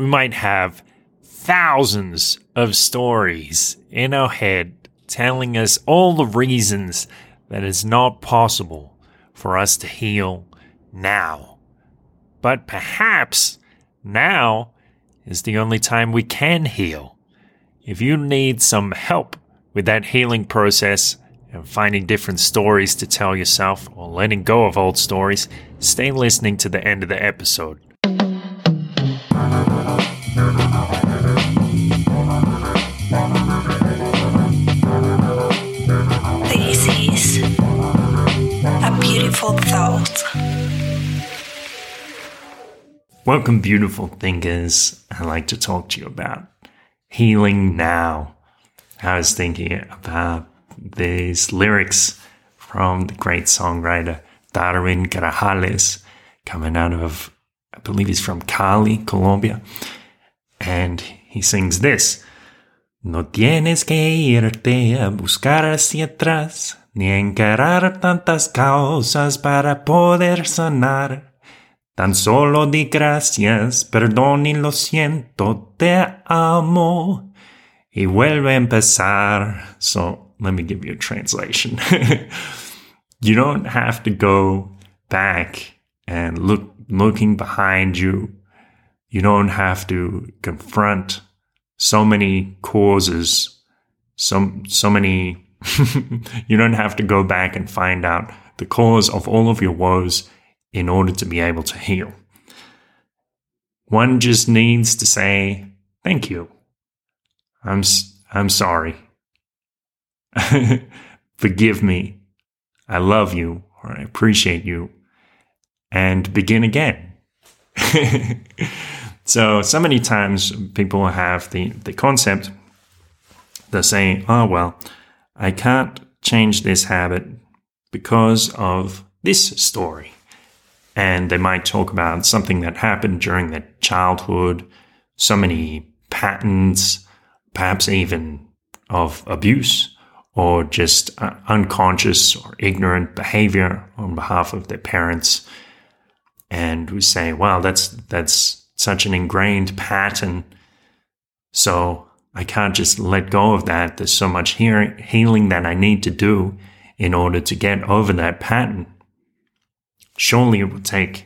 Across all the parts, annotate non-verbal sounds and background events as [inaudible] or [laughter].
we might have thousands of stories in our head telling us all the reasons that it's not possible for us to heal now. But perhaps now is the only time we can heal. If you need some help with that healing process and finding different stories to tell yourself or letting go of old stories, stay listening to the end of the episode. Welcome, beautiful thinkers. I'd like to talk to you about healing now. I was thinking about these lyrics from the great songwriter Darwin Grajales, coming out of, I believe he's from Cali, Colombia. And he sings this. No tienes que irte a buscar hacia atrás, ni encarar tantas causas para poder sanar. Tan solo di gracias, perdón y lo siento, te amo. Y vuelve a empezar. So let me give you a translation. [laughs] you don't have to go back and look looking behind you. You don't have to confront so many causes, so so many [laughs] you don't have to go back and find out the cause of all of your woes in order to be able to heal. One just needs to say, thank you. I'm, I'm sorry. [laughs] Forgive me. I love you or I appreciate you and begin again. [laughs] so, so many times people have the, the concept, they're saying, oh, well, I can't change this habit because of this story. And they might talk about something that happened during their childhood, so many patterns, perhaps even of abuse or just uh, unconscious or ignorant behavior on behalf of their parents. And we say, wow, that's, that's such an ingrained pattern. So I can't just let go of that. There's so much healing that I need to do in order to get over that pattern. Surely it will take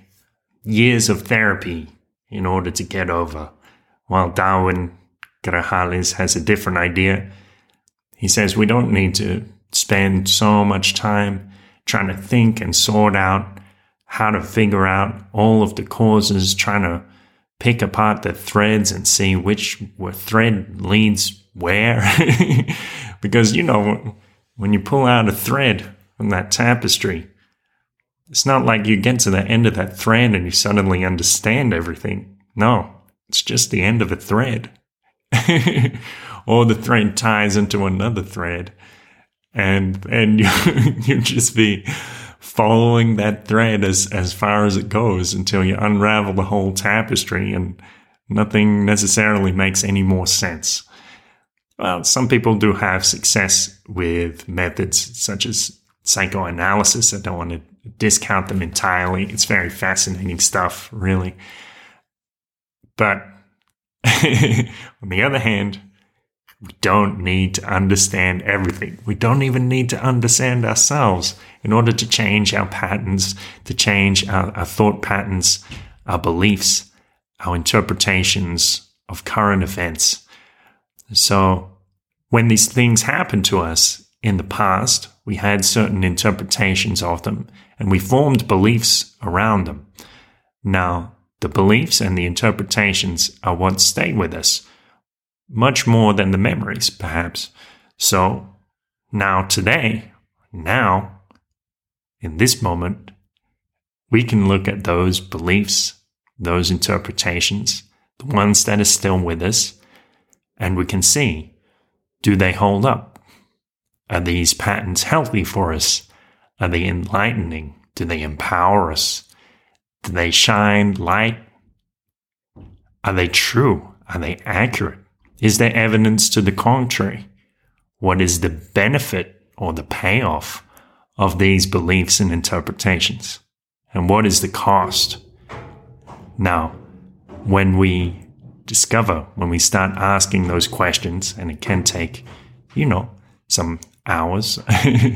years of therapy in order to get over. While Darwin Grajales has a different idea. He says we don't need to spend so much time trying to think and sort out how to figure out all of the causes, trying to pick apart the threads and see which thread leads where. [laughs] because, you know, when you pull out a thread from that tapestry, it's not like you get to the end of that thread and you suddenly understand everything. No, it's just the end of a thread. [laughs] or the thread ties into another thread. And and you [laughs] you just be following that thread as, as far as it goes until you unravel the whole tapestry and nothing necessarily makes any more sense. Well, some people do have success with methods such as psychoanalysis. I don't want to discount them entirely. It's very fascinating stuff, really. But [laughs] on the other hand, we don't need to understand everything. We don't even need to understand ourselves in order to change our patterns, to change our, our thought patterns, our beliefs, our interpretations of current events. So when these things happen to us in the past, we had certain interpretations of them and we formed beliefs around them. Now, the beliefs and the interpretations are what stay with us, much more than the memories, perhaps. So, now today, now, in this moment, we can look at those beliefs, those interpretations, the ones that are still with us, and we can see do they hold up? Are these patterns healthy for us? Are they enlightening? Do they empower us? Do they shine light? Are they true? Are they accurate? Is there evidence to the contrary? What is the benefit or the payoff of these beliefs and interpretations? And what is the cost? Now, when we discover when we start asking those questions, and it can take, you know, some hours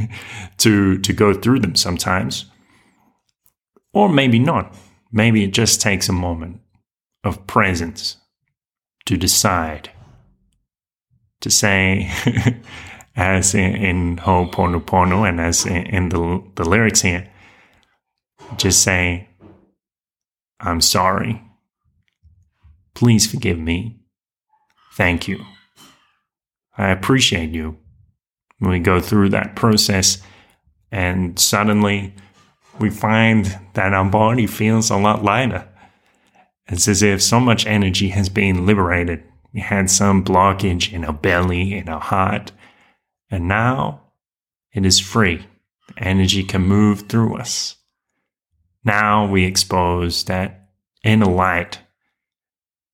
[laughs] to to go through them sometimes. Or maybe not. Maybe it just takes a moment of presence to decide to say [laughs] as in, in Ho'oponopono and as in, in the, the lyrics here, just say, I'm sorry. Please forgive me. Thank you. I appreciate you. We go through that process and suddenly we find that our body feels a lot lighter. It's as if so much energy has been liberated. We had some blockage in our belly, in our heart, and now it is free. The energy can move through us. Now we expose that inner light,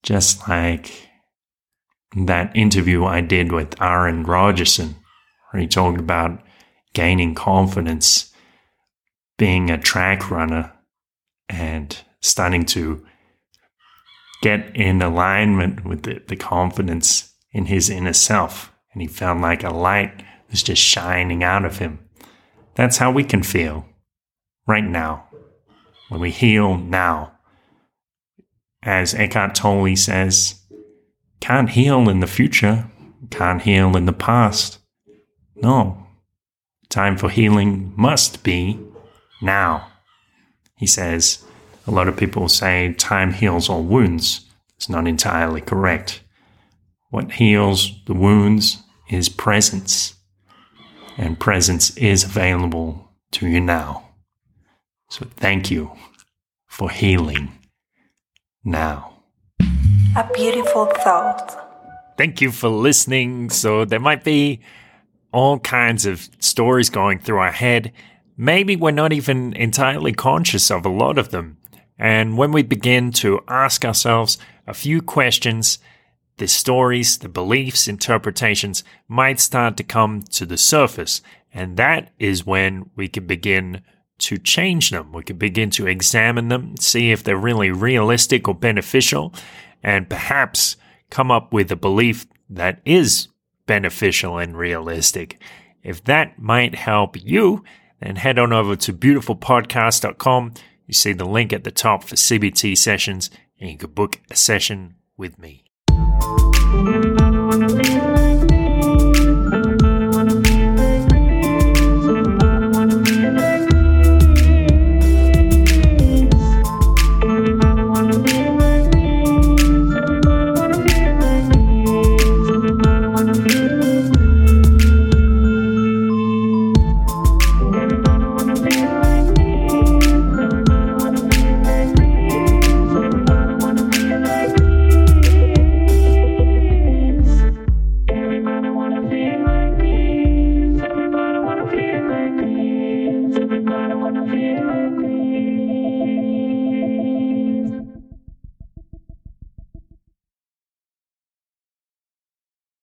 just like that interview I did with Aaron Rogerson, he talked about gaining confidence, being a track runner, and starting to get in alignment with the, the confidence in his inner self and he felt like a light was just shining out of him. That's how we can feel right now, when we heal now. As Eckhart Tolle says, can't heal in the future, can't heal in the past. No, time for healing must be now. He says, a lot of people say time heals all wounds. It's not entirely correct. What heals the wounds is presence, and presence is available to you now. So thank you for healing now. A beautiful thought. Thank you for listening. So there might be all kinds of stories going through our head. Maybe we're not even entirely conscious of a lot of them. And when we begin to ask ourselves a few questions, the stories, the beliefs, interpretations might start to come to the surface. And that is when we can begin to change them. We can begin to examine them, see if they're really realistic or beneficial, and perhaps come up with a belief that is beneficial and realistic. If that might help you, then head on over to beautifulpodcast.com. You see the link at the top for CBT sessions, and you can book a session with me.